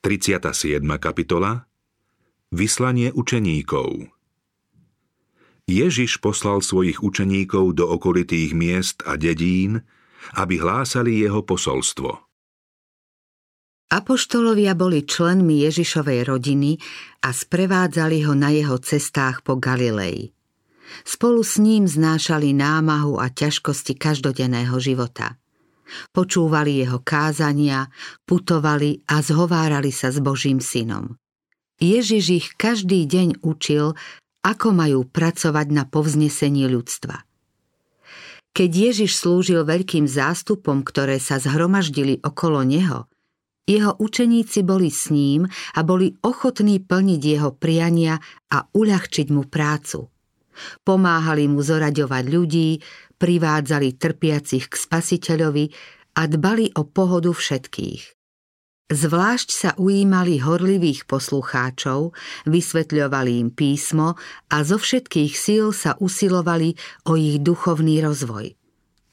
37. kapitola Vyslanie učeníkov Ježiš poslal svojich učeníkov do okolitých miest a dedín, aby hlásali jeho posolstvo. Apoštolovia boli členmi Ježišovej rodiny a sprevádzali ho na jeho cestách po Galilei. Spolu s ním znášali námahu a ťažkosti každodenného života – Počúvali jeho kázania, putovali a zhovárali sa s Božím synom. Ježiš ich každý deň učil, ako majú pracovať na povznesení ľudstva. Keď Ježiš slúžil veľkým zástupom, ktoré sa zhromaždili okolo neho, jeho učeníci boli s ním a boli ochotní plniť jeho priania a uľahčiť mu prácu. Pomáhali mu zoraďovať ľudí, privádzali trpiacich k spasiteľovi a dbali o pohodu všetkých. Zvlášť sa ujímali horlivých poslucháčov, vysvetľovali im písmo a zo všetkých síl sa usilovali o ich duchovný rozvoj.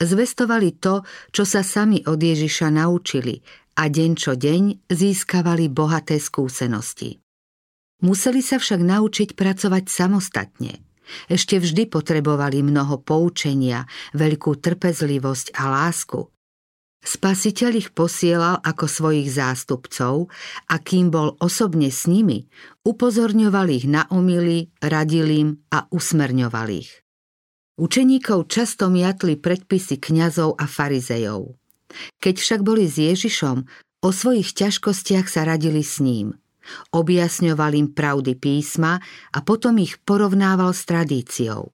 Zvestovali to, čo sa sami od Ježiša naučili a deň čo deň získavali bohaté skúsenosti. Museli sa však naučiť pracovať samostatne – ešte vždy potrebovali mnoho poučenia, veľkú trpezlivosť a lásku. Spasiteľ ich posielal ako svojich zástupcov a kým bol osobne s nimi, upozorňoval ich na omily, radil im a usmerňoval ich. Učeníkov často miatli predpisy kňazov a farizejov. Keď však boli s Ježišom, o svojich ťažkostiach sa radili s ním – Objasňoval im pravdy písma a potom ich porovnával s tradíciou.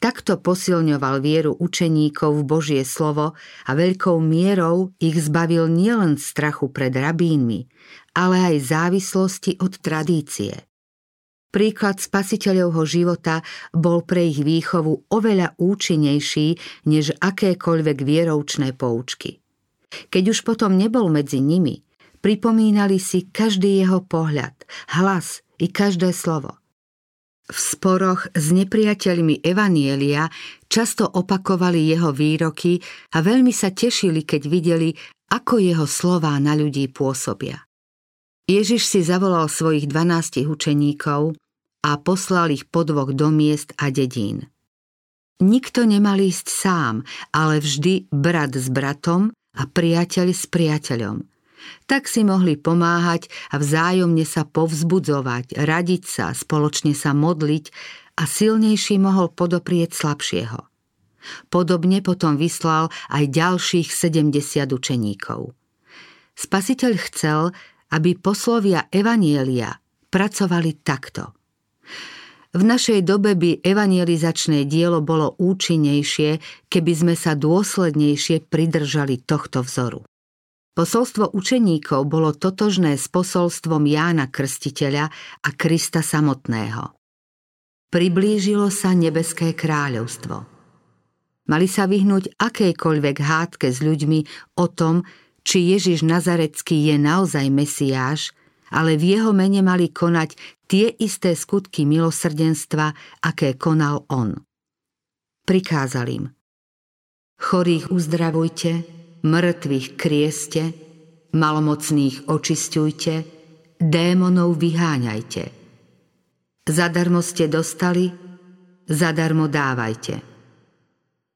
Takto posilňoval vieru učeníkov v Božie slovo a veľkou mierou ich zbavil nielen strachu pred rabínmi, ale aj závislosti od tradície. Príklad spasiteľovho života bol pre ich výchovu oveľa účinnejší než akékoľvek vieroučné poučky. Keď už potom nebol medzi nimi, Pripomínali si každý jeho pohľad, hlas i každé slovo. V sporoch s nepriateľmi Evanielia často opakovali jeho výroky a veľmi sa tešili, keď videli, ako jeho slová na ľudí pôsobia. Ježiš si zavolal svojich dvanástich učeníkov a poslal ich po dvoch do miest a dedín. Nikto nemal ísť sám, ale vždy brat s bratom a priateľ s priateľom – tak si mohli pomáhať a vzájomne sa povzbudzovať, radiť sa, spoločne sa modliť a silnejší mohol podoprieť slabšieho. Podobne potom vyslal aj ďalších 70 učeníkov. Spasiteľ chcel, aby poslovia Evanielia pracovali takto. V našej dobe by evangelizačné dielo bolo účinnejšie, keby sme sa dôslednejšie pridržali tohto vzoru. Posolstvo učeníkov bolo totožné s posolstvom Jána Krstiteľa a Krista samotného. Priblížilo sa nebeské kráľovstvo. Mali sa vyhnúť akejkoľvek hádke s ľuďmi o tom, či Ježiš Nazarecký je naozaj Mesiáš, ale v jeho mene mali konať tie isté skutky milosrdenstva, aké konal on. Prikázal im. Chorých uzdravujte, mŕtvych krieste, malomocných očisťujte, démonov vyháňajte. Zadarmo ste dostali, zadarmo dávajte.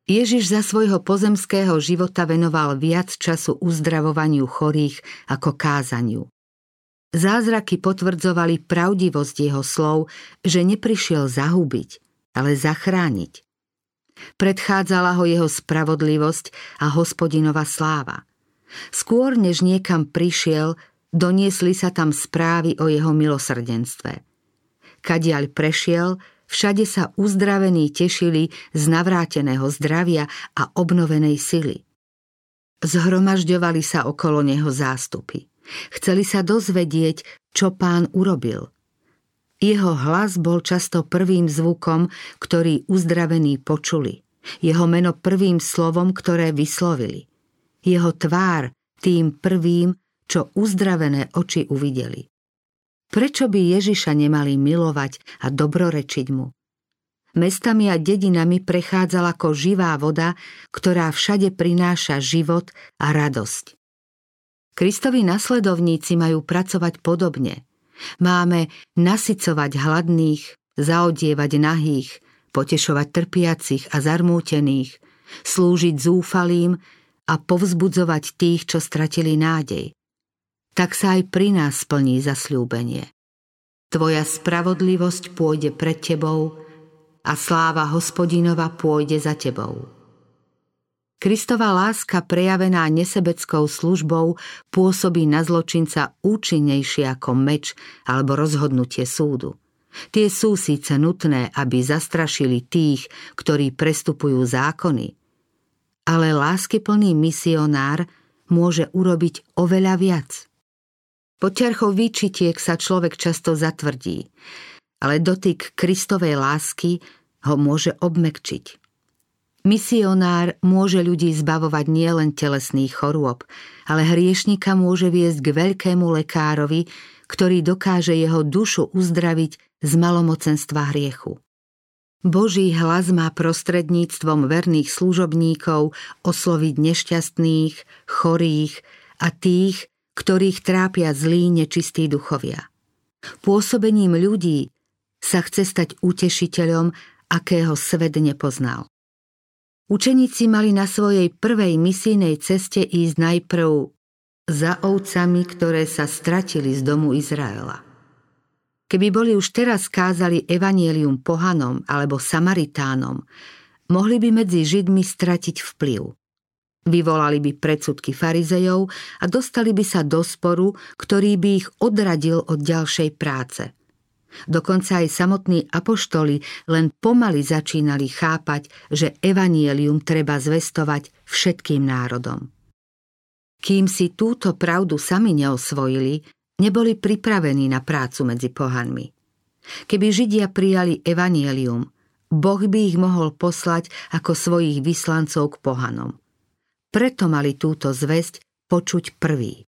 Ježiš za svojho pozemského života venoval viac času uzdravovaniu chorých ako kázaniu. Zázraky potvrdzovali pravdivosť jeho slov, že neprišiel zahubiť, ale zachrániť. Predchádzala ho jeho spravodlivosť a hospodinová sláva. Skôr než niekam prišiel, doniesli sa tam správy o jeho milosrdenstve. Kadiaľ prešiel, všade sa uzdravení tešili z navráteného zdravia a obnovenej sily. Zhromažďovali sa okolo neho zástupy. Chceli sa dozvedieť, čo pán urobil – jeho hlas bol často prvým zvukom, ktorý uzdravení počuli. Jeho meno prvým slovom, ktoré vyslovili. Jeho tvár tým prvým, čo uzdravené oči uvideli. Prečo by Ježiša nemali milovať a dobrorečiť mu? Mestami a dedinami prechádzala ako živá voda, ktorá všade prináša život a radosť. Kristovi nasledovníci majú pracovať podobne. Máme nasycovať hladných, zaodievať nahých, potešovať trpiacich a zarmútených, slúžiť zúfalým a povzbudzovať tých, čo stratili nádej. Tak sa aj pri nás splní zasľúbenie. Tvoja spravodlivosť pôjde pred tebou a sláva hospodinova pôjde za tebou. Kristova láska prejavená nesebeckou službou pôsobí na zločinca účinnejšie ako meč alebo rozhodnutie súdu. Tie sú síce nutné, aby zastrašili tých, ktorí prestupujú zákony, ale láskyplný misionár môže urobiť oveľa viac. Pod ťarchou výčitiek sa človek často zatvrdí, ale dotyk Kristovej lásky ho môže obmekčiť. Misionár môže ľudí zbavovať nielen telesných chorôb, ale hriešnika môže viesť k veľkému lekárovi, ktorý dokáže jeho dušu uzdraviť z malomocenstva hriechu. Boží hlas má prostredníctvom verných služobníkov osloviť nešťastných, chorých a tých, ktorých trápia zlí nečistí duchovia. Pôsobením ľudí sa chce stať utešiteľom, akého svet nepoznal. Učeníci mali na svojej prvej misijnej ceste ísť najprv za ovcami, ktoré sa stratili z domu Izraela. Keby boli už teraz kázali evanielium pohanom alebo samaritánom, mohli by medzi Židmi stratiť vplyv. Vyvolali by predsudky farizejov a dostali by sa do sporu, ktorý by ich odradil od ďalšej práce – Dokonca aj samotní apoštoli len pomaly začínali chápať, že evanielium treba zvestovať všetkým národom. Kým si túto pravdu sami neosvojili, neboli pripravení na prácu medzi pohanmi. Keby Židia prijali evanielium, Boh by ich mohol poslať ako svojich vyslancov k pohanom. Preto mali túto zväzť počuť prvý.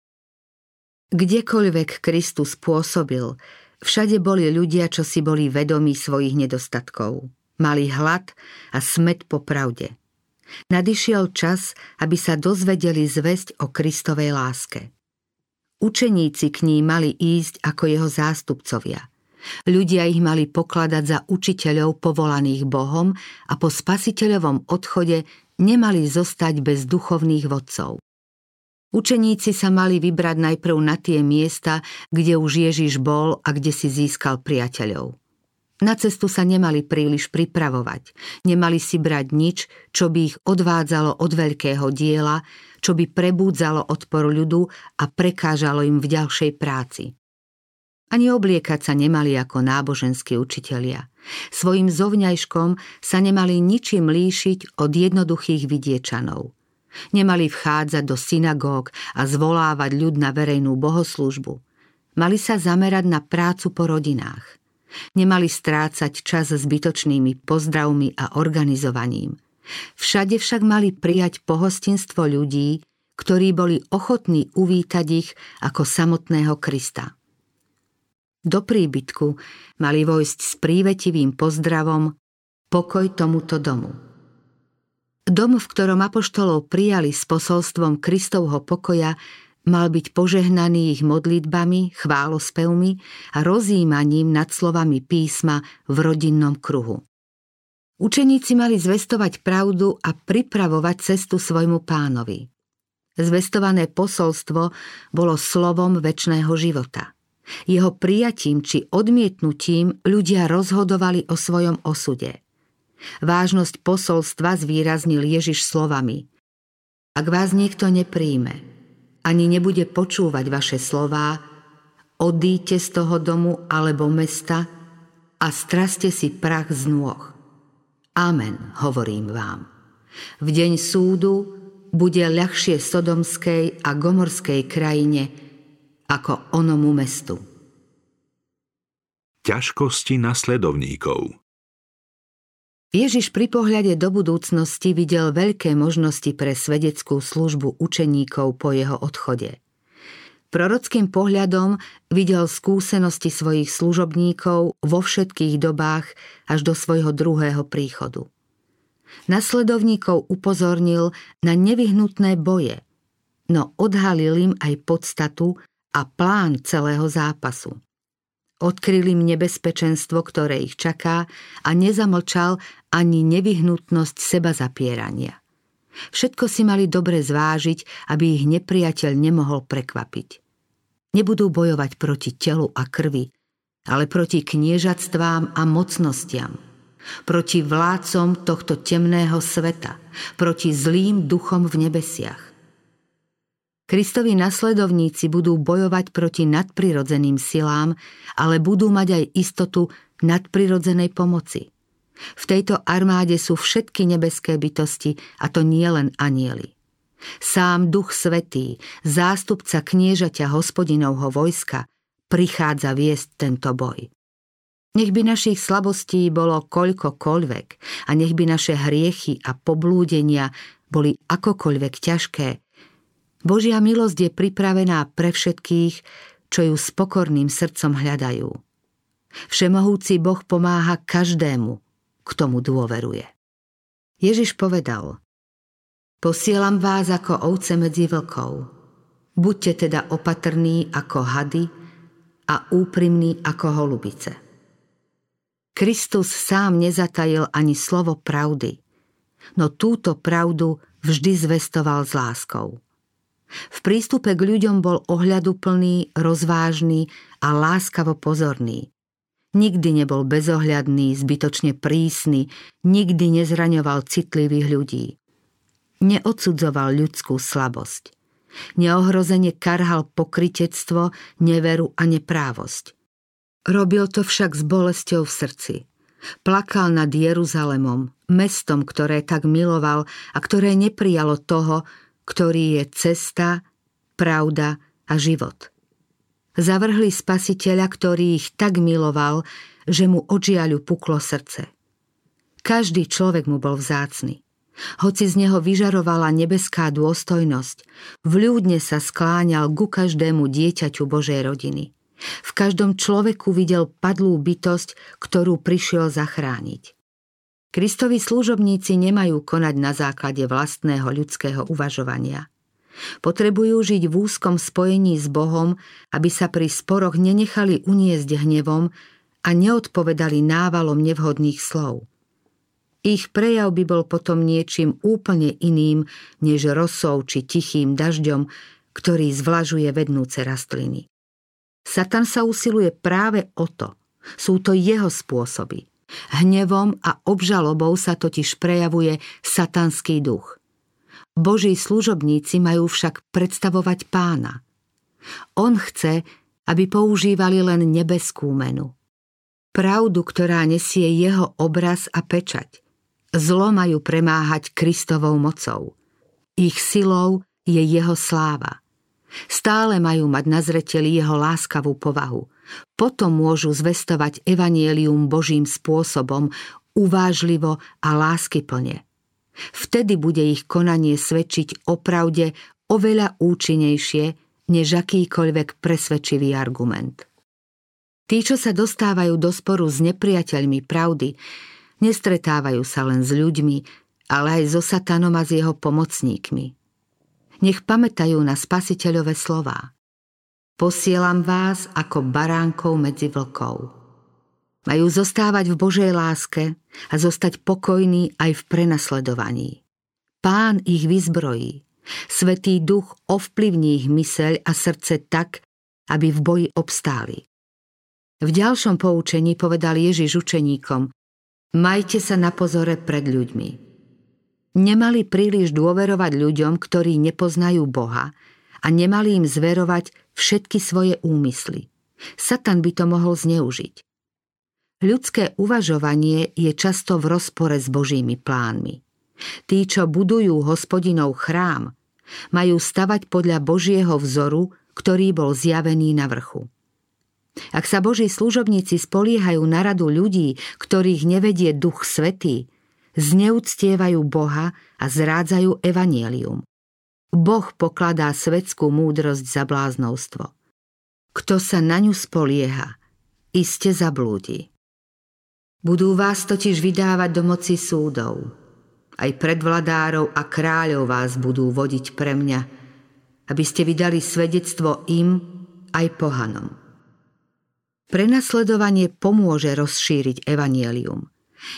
Kdekoľvek Kristus pôsobil, Všade boli ľudia, čo si boli vedomí svojich nedostatkov. Mali hlad a smet po pravde. Nadišiel čas, aby sa dozvedeli zväzť o Kristovej láske. Učeníci k ní mali ísť ako jeho zástupcovia. Ľudia ich mali pokladať za učiteľov povolaných Bohom a po spasiteľovom odchode nemali zostať bez duchovných vodcov. Učeníci sa mali vybrať najprv na tie miesta, kde už Ježiš bol a kde si získal priateľov. Na cestu sa nemali príliš pripravovať, nemali si brať nič, čo by ich odvádzalo od veľkého diela, čo by prebúdzalo odpor ľudu a prekážalo im v ďalšej práci. Ani obliekať sa nemali ako náboženskí učitelia. Svojim zovňajškom sa nemali ničím líšiť od jednoduchých vidiečanov – Nemali vchádzať do synagóg a zvolávať ľud na verejnú bohoslužbu. Mali sa zamerať na prácu po rodinách. Nemali strácať čas zbytočnými pozdravmi a organizovaním. Všade však mali prijať pohostinstvo ľudí, ktorí boli ochotní uvítať ich ako samotného Krista. Do príbytku mali vojsť s prívetivým pozdravom pokoj tomuto domu. Dom, v ktorom apoštolov prijali s posolstvom Kristovho pokoja, mal byť požehnaný ich modlitbami, chválospevmi a rozímaním nad slovami písma v rodinnom kruhu. Učeníci mali zvestovať pravdu a pripravovať cestu svojmu pánovi. Zvestované posolstvo bolo slovom väčšného života. Jeho prijatím či odmietnutím ľudia rozhodovali o svojom osude – Vážnosť posolstva zvýraznil Ježiš slovami. Ak vás niekto nepríjme, ani nebude počúvať vaše slová, odíďte z toho domu alebo mesta a straste si prach z nôh. Amen, hovorím vám. V deň súdu bude ľahšie sodomskej a gomorskej krajine ako onomu mestu. Ťažkosti nasledovníkov Ježiš pri pohľade do budúcnosti videl veľké možnosti pre svedeckú službu učeníkov po jeho odchode. Prorockým pohľadom videl skúsenosti svojich služobníkov vo všetkých dobách až do svojho druhého príchodu. Nasledovníkov upozornil na nevyhnutné boje, no odhalil im aj podstatu a plán celého zápasu. Odkryl im nebezpečenstvo, ktoré ich čaká a nezamlčal ani nevyhnutnosť seba zapierania. Všetko si mali dobre zvážiť, aby ich nepriateľ nemohol prekvapiť. Nebudú bojovať proti telu a krvi, ale proti kniežatstvám a mocnostiam, proti vládcom tohto temného sveta, proti zlým duchom v nebesiach. Kristovi nasledovníci budú bojovať proti nadprirodzeným silám, ale budú mať aj istotu nadprirodzenej pomoci – v tejto armáde sú všetky nebeské bytosti, a to nie len anieli. Sám Duch Svetý, zástupca kniežaťa hospodinovho vojska, prichádza viesť tento boj. Nech by našich slabostí bolo koľkokoľvek a nech by naše hriechy a poblúdenia boli akokoľvek ťažké. Božia milosť je pripravená pre všetkých, čo ju s pokorným srdcom hľadajú. Všemohúci Boh pomáha každému, k tomu dôveruje. Ježiš povedal, posielam vás ako ovce medzi vlkov. Buďte teda opatrní ako hady a úprimní ako holubice. Kristus sám nezatajil ani slovo pravdy, no túto pravdu vždy zvestoval s láskou. V prístupe k ľuďom bol ohľaduplný, rozvážny a láskavo pozorný. Nikdy nebol bezohľadný, zbytočne prísny, nikdy nezraňoval citlivých ľudí. Neodsudzoval ľudskú slabosť. Neohrozene karhal pokritectvo, neveru a neprávosť. Robil to však s bolesťou v srdci. Plakal nad Jeruzalemom, mestom, ktoré tak miloval a ktoré neprijalo toho, ktorý je cesta, pravda a život. Zavrhli spasiteľa, ktorý ich tak miloval, že mu odžiaľu puklo srdce. Každý človek mu bol vzácny. Hoci z neho vyžarovala nebeská dôstojnosť, vľúdne sa skláňal ku každému dieťaťu Božej rodiny. V každom človeku videl padlú bytosť, ktorú prišiel zachrániť. Kristovi služobníci nemajú konať na základe vlastného ľudského uvažovania. Potrebujú žiť v úzkom spojení s Bohom, aby sa pri sporoch nenechali uniesť hnevom a neodpovedali návalom nevhodných slov. Ich prejav by bol potom niečím úplne iným, než rosou či tichým dažďom, ktorý zvlažuje vednúce rastliny. Satan sa usiluje práve o to. Sú to jeho spôsoby. Hnevom a obžalobou sa totiž prejavuje satanský duch. Boží služobníci majú však predstavovať pána. On chce, aby používali len nebeskú menu. Pravdu, ktorá nesie jeho obraz a pečať. Zlo majú premáhať Kristovou mocou. Ich silou je jeho sláva. Stále majú mať na zreteli jeho láskavú povahu. Potom môžu zvestovať evanielium Božím spôsobom, uvážlivo a láskyplne. Vtedy bude ich konanie svedčiť o pravde oveľa účinnejšie, než akýkoľvek presvedčivý argument. Tí, čo sa dostávajú do sporu s nepriateľmi pravdy, nestretávajú sa len s ľuďmi, ale aj so satanom a s jeho pomocníkmi. Nech pamätajú na spasiteľové slová. Posielam vás ako baránkov medzi vlkov. Majú zostávať v Božej láske a zostať pokojní aj v prenasledovaní. Pán ich vyzbrojí. Svetý duch ovplyvní ich myseľ a srdce tak, aby v boji obstáli. V ďalšom poučení povedal Ježiš učeníkom Majte sa na pozore pred ľuďmi. Nemali príliš dôverovať ľuďom, ktorí nepoznajú Boha a nemali im zverovať všetky svoje úmysly. Satan by to mohol zneužiť. Ľudské uvažovanie je často v rozpore s Božími plánmi. Tí, čo budujú hospodinov chrám, majú stavať podľa Božieho vzoru, ktorý bol zjavený na vrchu. Ak sa Boží služobníci spoliehajú na radu ľudí, ktorých nevedie Duch Svetý, zneúctievajú Boha a zrádzajú evanielium. Boh pokladá svetskú múdrosť za bláznovstvo. Kto sa na ňu spolieha, iste zablúdi. Budú vás totiž vydávať do moci súdov. Aj predvladárov a kráľov vás budú vodiť pre mňa, aby ste vydali svedectvo im aj pohanom. Prenasledovanie pomôže rozšíriť evanielium.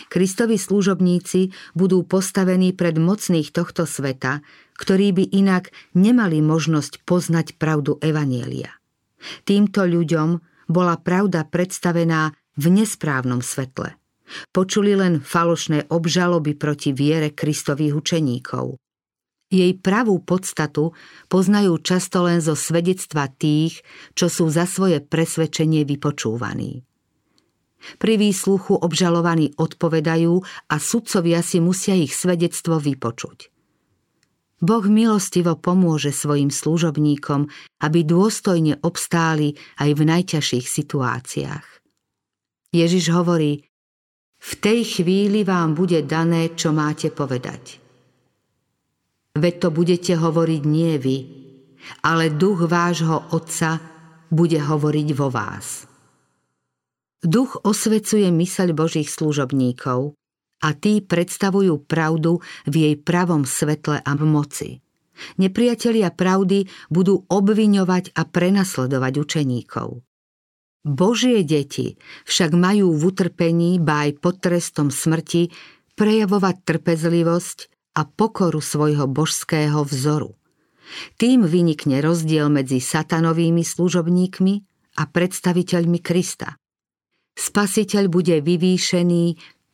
Kristovi služobníci budú postavení pred mocných tohto sveta, ktorí by inak nemali možnosť poznať pravdu Evanielia. Týmto ľuďom bola pravda predstavená v nesprávnom svetle. Počuli len falošné obžaloby proti viere Kristových učeníkov. Jej pravú podstatu poznajú často len zo svedectva tých, čo sú za svoje presvedčenie vypočúvaní. Pri výsluchu obžalovaní odpovedajú a sudcovia si musia ich svedectvo vypočuť. Boh milostivo pomôže svojim služobníkom, aby dôstojne obstáli aj v najťažších situáciách. Ježiš hovorí, v tej chvíli vám bude dané, čo máte povedať. Veď to budete hovoriť nie vy, ale duch vášho Otca bude hovoriť vo vás. Duch osvecuje myseľ Božích služobníkov a tí predstavujú pravdu v jej pravom svetle a moci. Nepriatelia pravdy budú obviňovať a prenasledovať učeníkov. Božie deti však majú v utrpení, ba aj pod trestom smrti, prejavovať trpezlivosť a pokoru svojho božského vzoru. Tým vynikne rozdiel medzi satanovými služobníkmi a predstaviteľmi Krista. Spasiteľ bude vyvýšený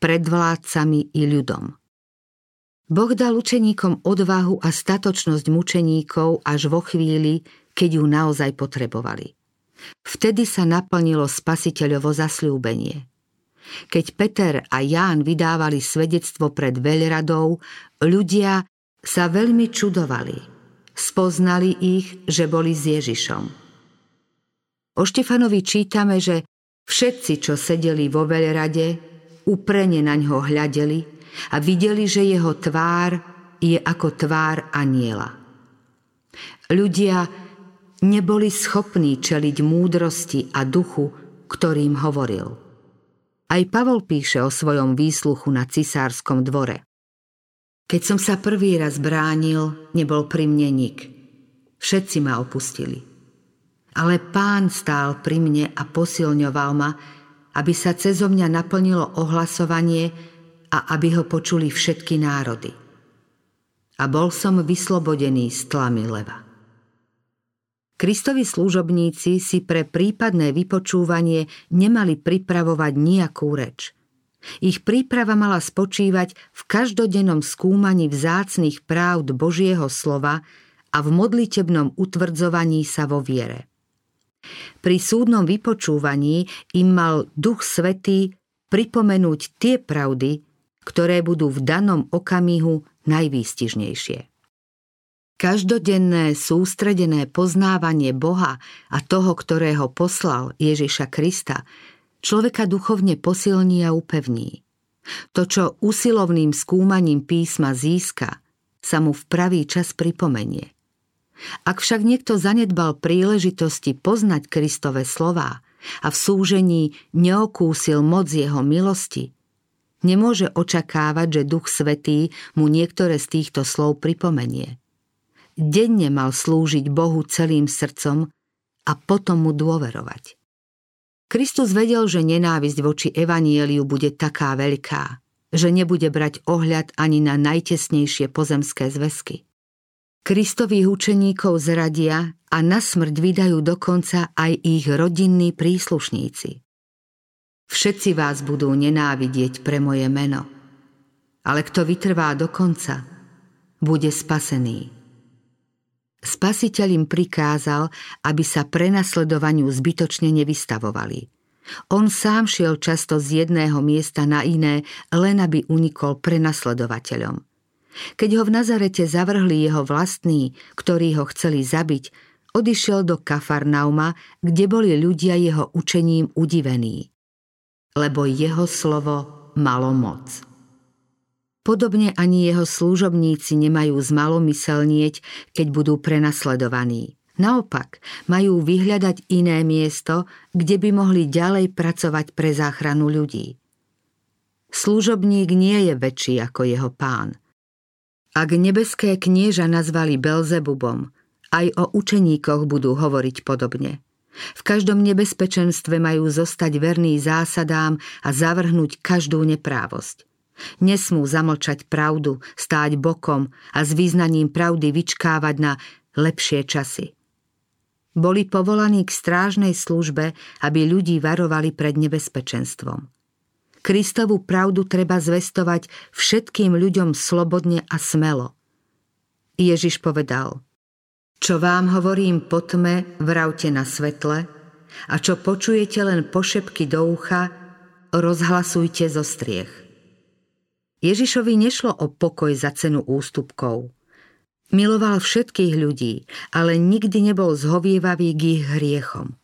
pred vládcami i ľudom. Boh dal učeníkom odvahu a statočnosť mučeníkov až vo chvíli, keď ju naozaj potrebovali. Vtedy sa naplnilo spasiteľovo zasľúbenie. Keď Peter a Ján vydávali svedectvo pred veľradou, ľudia sa veľmi čudovali. Spoznali ich, že boli s Ježišom. O Štefanovi čítame, že Všetci, čo sedeli vo veľrade, uprene na ňo hľadeli a videli, že jeho tvár je ako tvár aniela. Ľudia neboli schopní čeliť múdrosti a duchu, ktorým hovoril. Aj Pavol píše o svojom výsluchu na cisárskom dvore. Keď som sa prvý raz bránil, nebol pri mne nik. Všetci ma opustili. Ale pán stál pri mne a posilňoval ma, aby sa cezo mňa naplnilo ohlasovanie a aby ho počuli všetky národy. A bol som vyslobodený z tlamy leva. Kristovi služobníci si pre prípadné vypočúvanie nemali pripravovať nejakú reč. Ich príprava mala spočívať v každodennom skúmaní vzácných právd Božieho slova a v modlitebnom utvrdzovaní sa vo viere. Pri súdnom vypočúvaní im mal Duch Svetý pripomenúť tie pravdy, ktoré budú v danom okamihu najvýstižnejšie. Každodenné sústredené poznávanie Boha a toho, ktorého poslal Ježiša Krista, človeka duchovne posilní a upevní. To, čo usilovným skúmaním písma získa, sa mu v pravý čas pripomenie – ak však niekto zanedbal príležitosti poznať Kristove slová a v súžení neokúsil moc jeho milosti, nemôže očakávať, že Duch Svetý mu niektoré z týchto slov pripomenie. Denne mal slúžiť Bohu celým srdcom a potom mu dôverovať. Kristus vedel, že nenávisť voči Evanieliu bude taká veľká, že nebude brať ohľad ani na najtesnejšie pozemské zväzky. Kristových učeníkov zradia a na smrť vydajú dokonca aj ich rodinní príslušníci. Všetci vás budú nenávidieť pre moje meno, ale kto vytrvá do konca, bude spasený. Spasiteľ im prikázal, aby sa prenasledovaniu zbytočne nevystavovali. On sám šiel často z jedného miesta na iné, len aby unikol prenasledovateľom – keď ho v Nazarete zavrhli jeho vlastní, ktorí ho chceli zabiť, odišiel do Kafarnauma, kde boli ľudia jeho učením udivení. Lebo jeho slovo malo moc. Podobne ani jeho služobníci nemajú zmalomyselnieť, keď budú prenasledovaní. Naopak, majú vyhľadať iné miesto, kde by mohli ďalej pracovať pre záchranu ľudí. Služobník nie je väčší ako jeho pán – ak nebeské knieža nazvali Belzebubom Aj o učeníkoch budú hovoriť podobne. V každom nebezpečenstve majú zostať verní zásadám a zavrhnúť každú neprávosť. Nesmú zamlčať pravdu, stáť bokom a s význaním pravdy vyčkávať na lepšie časy. Boli povolaní k strážnej službe, aby ľudí varovali pred nebezpečenstvom. Kristovu pravdu treba zvestovať všetkým ľuďom slobodne a smelo. Ježiš povedal – čo vám hovorím po tme, vravte na svetle, a čo počujete len pošepky do ucha, rozhlasujte zo striech. Ježišovi nešlo o pokoj za cenu ústupkov. Miloval všetkých ľudí, ale nikdy nebol zhovievavý k ich hriechom.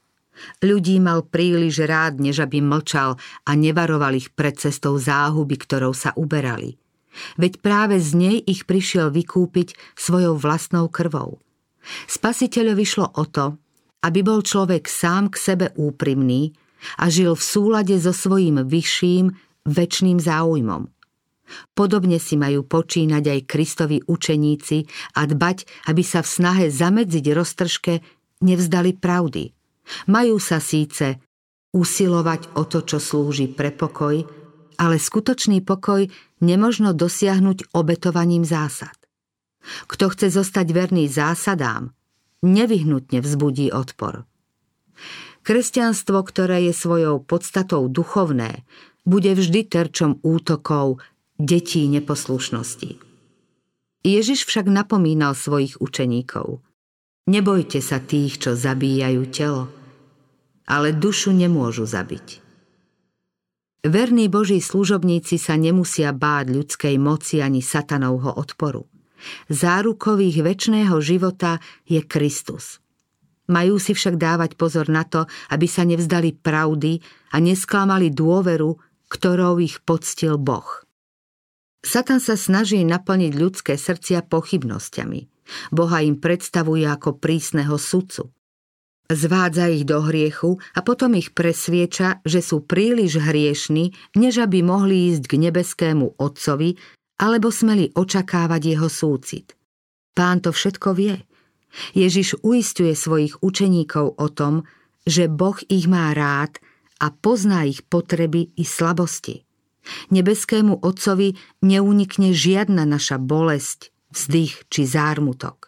Ľudí mal príliš rád, než aby mlčal a nevaroval ich pred cestou záhuby, ktorou sa uberali. Veď práve z nej ich prišiel vykúpiť svojou vlastnou krvou. Spasiteľovi šlo o to, aby bol človek sám k sebe úprimný a žil v súlade so svojím vyšším, väčšným záujmom. Podobne si majú počínať aj Kristovi učeníci a dbať, aby sa v snahe zamedziť roztržke nevzdali pravdy. Majú sa síce usilovať o to, čo slúži pre pokoj, ale skutočný pokoj nemožno dosiahnuť obetovaním zásad. Kto chce zostať verný zásadám, nevyhnutne vzbudí odpor. Kresťanstvo, ktoré je svojou podstatou duchovné, bude vždy terčom útokov detí neposlušnosti. Ježiš však napomínal svojich učeníkov. Nebojte sa tých, čo zabíjajú telo, ale dušu nemôžu zabiť. Verní Boží služobníci sa nemusia báť ľudskej moci ani satanovho odporu. Zárukových väčšného života je Kristus. Majú si však dávať pozor na to, aby sa nevzdali pravdy a nesklamali dôveru, ktorou ich poctil Boh. Satan sa snaží naplniť ľudské srdcia pochybnosťami. Boha im predstavuje ako prísneho sudcu. Zvádza ich do hriechu a potom ich presvieča, že sú príliš hriešni, než aby mohli ísť k nebeskému Otcovi alebo smeli očakávať jeho súcit. Pán to všetko vie. Ježiš uistuje svojich učeníkov o tom, že Boh ich má rád a pozná ich potreby i slabosti. Nebeskému Otcovi neunikne žiadna naša bolesť, vzdych či zármutok.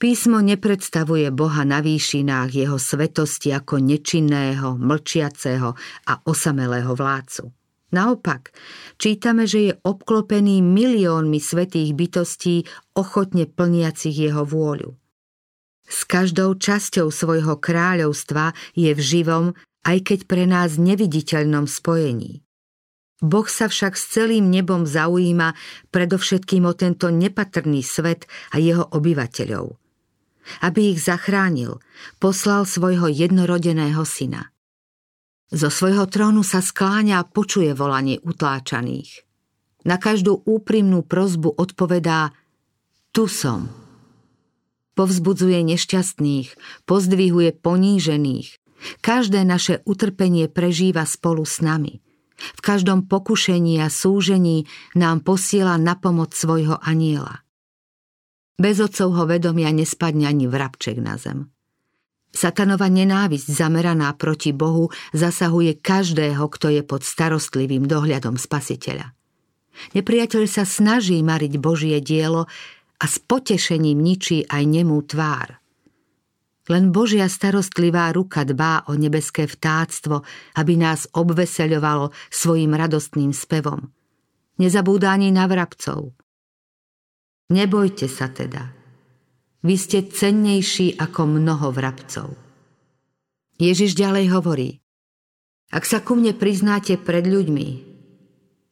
Písmo nepredstavuje Boha na výšinách jeho svetosti ako nečinného, mlčiaceho a osamelého vládcu. Naopak, čítame, že je obklopený miliónmi svetých bytostí ochotne plniacich jeho vôľu. S každou časťou svojho kráľovstva je v živom, aj keď pre nás neviditeľnom spojení. Boh sa však s celým nebom zaujíma predovšetkým o tento nepatrný svet a jeho obyvateľov. Aby ich zachránil, poslal svojho jednorodeného syna. Zo svojho trónu sa skláňa a počuje volanie utláčaných. Na každú úprimnú prozbu odpovedá Tu som. Povzbudzuje nešťastných, pozdvihuje ponížených. Každé naše utrpenie prežíva spolu s nami. V každom pokušení a súžení nám posiela na pomoc svojho aniela. Bez otcovho vedomia nespadne ani vrabček na zem. Satanova nenávisť zameraná proti Bohu zasahuje každého, kto je pod starostlivým dohľadom spasiteľa. Nepriateľ sa snaží mariť Božie dielo a s potešením ničí aj nemú tvár. Len Božia starostlivá ruka dbá o nebeské vtáctvo, aby nás obveseľovalo svojim radostným spevom. Nezabúda ani na vrabcov. Nebojte sa teda, vy ste cennejší ako mnoho vrabcov. Ježiš ďalej hovorí, ak sa ku mne priznáte pred ľuďmi,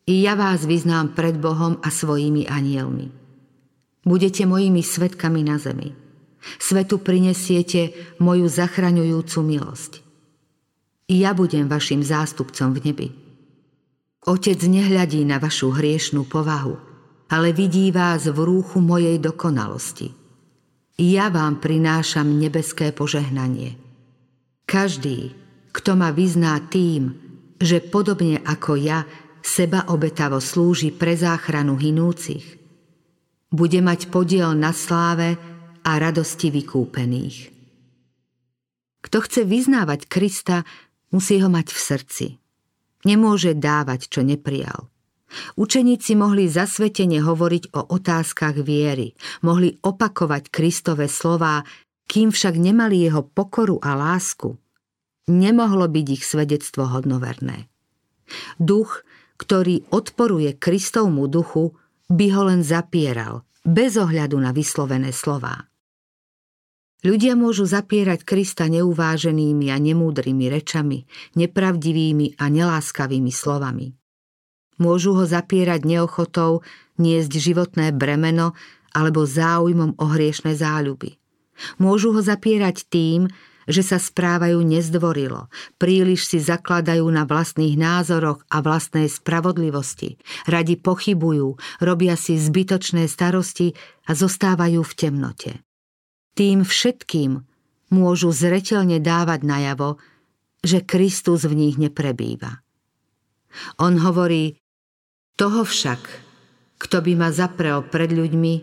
i ja vás vyznám pred Bohom a svojimi anielmi. Budete mojimi svetkami na zemi. Svetu prinesiete moju zachraňujúcu milosť. I ja budem vašim zástupcom v nebi. Otec nehľadí na vašu hriešnú povahu, ale vidí vás v rúchu mojej dokonalosti – ja vám prinášam nebeské požehnanie. Každý, kto ma vyzná tým, že podobne ako ja seba obetavo slúži pre záchranu hinúcich, bude mať podiel na sláve a radosti vykúpených. Kto chce vyznávať Krista, musí ho mať v srdci. Nemôže dávať, čo neprijal. Učeníci mohli zasvetene hovoriť o otázkach viery, mohli opakovať Kristove slová, kým však nemali jeho pokoru a lásku. Nemohlo byť ich svedectvo hodnoverné. Duch, ktorý odporuje Kristovmu duchu, by ho len zapieral, bez ohľadu na vyslovené slová. Ľudia môžu zapierať Krista neuváženými a nemúdrymi rečami, nepravdivými a neláskavými slovami. Môžu ho zapierať neochotou niesť životné bremeno alebo záujmom o hriešne záľuby. Môžu ho zapierať tým, že sa správajú nezdvorilo, príliš si zakladajú na vlastných názoroch a vlastnej spravodlivosti, radi pochybujú, robia si zbytočné starosti a zostávajú v temnote. Tým všetkým môžu zretelne dávať najavo, že Kristus v nich neprebýva. On hovorí, toho však, kto by ma zaprel pred ľuďmi,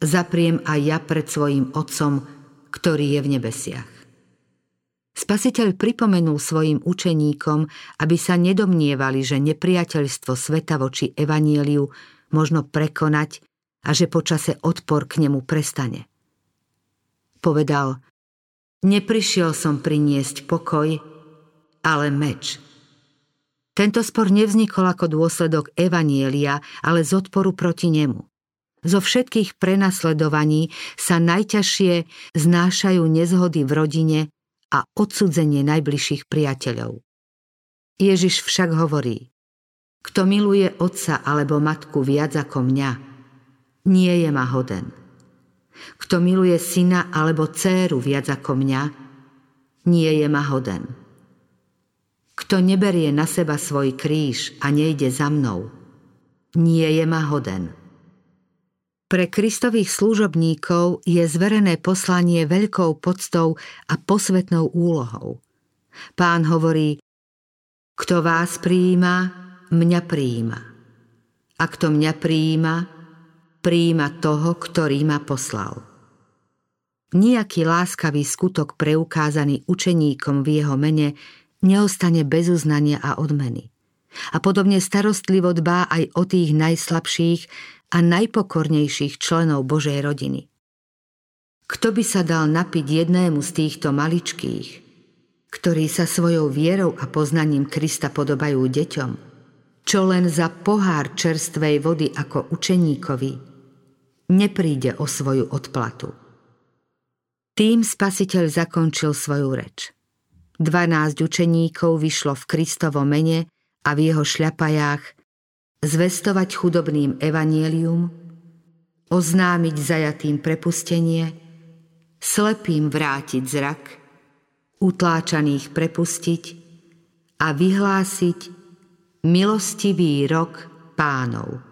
zapriem aj ja pred svojim Otcom, ktorý je v nebesiach. Spasiteľ pripomenul svojim učeníkom, aby sa nedomnievali, že nepriateľstvo sveta voči evanieliu možno prekonať a že počase odpor k nemu prestane. Povedal, neprišiel som priniesť pokoj, ale meč. Tento spor nevznikol ako dôsledok evanielia, ale z odporu proti nemu. Zo všetkých prenasledovaní sa najťažšie znášajú nezhody v rodine a odsudzenie najbližších priateľov. Ježiš však hovorí, kto miluje otca alebo matku viac ako mňa, nie je ma hoden. Kto miluje syna alebo dcéru viac ako mňa, nie je ma hoden. Kto neberie na seba svoj kríž a nejde za mnou, nie je ma hoden. Pre Kristových služobníkov je zverené poslanie veľkou poctou a posvetnou úlohou. Pán hovorí, kto vás prijíma, mňa prijíma. A kto mňa prijíma, príjima toho, ktorý ma poslal. Nijaký láskavý skutok preukázaný učeníkom v jeho mene neostane bez uznania a odmeny. A podobne starostlivo dbá aj o tých najslabších a najpokornejších členov Božej rodiny. Kto by sa dal napiť jednému z týchto maličkých, ktorí sa svojou vierou a poznaním Krista podobajú deťom, čo len za pohár čerstvej vody ako učeníkovi, nepríde o svoju odplatu. Tým spasiteľ zakončil svoju reč. Dvanásť učeníkov vyšlo v Kristovo mene a v jeho šľapajách zvestovať chudobným evanielium, oznámiť zajatým prepustenie, slepým vrátiť zrak, utláčaných prepustiť a vyhlásiť milostivý rok pánov.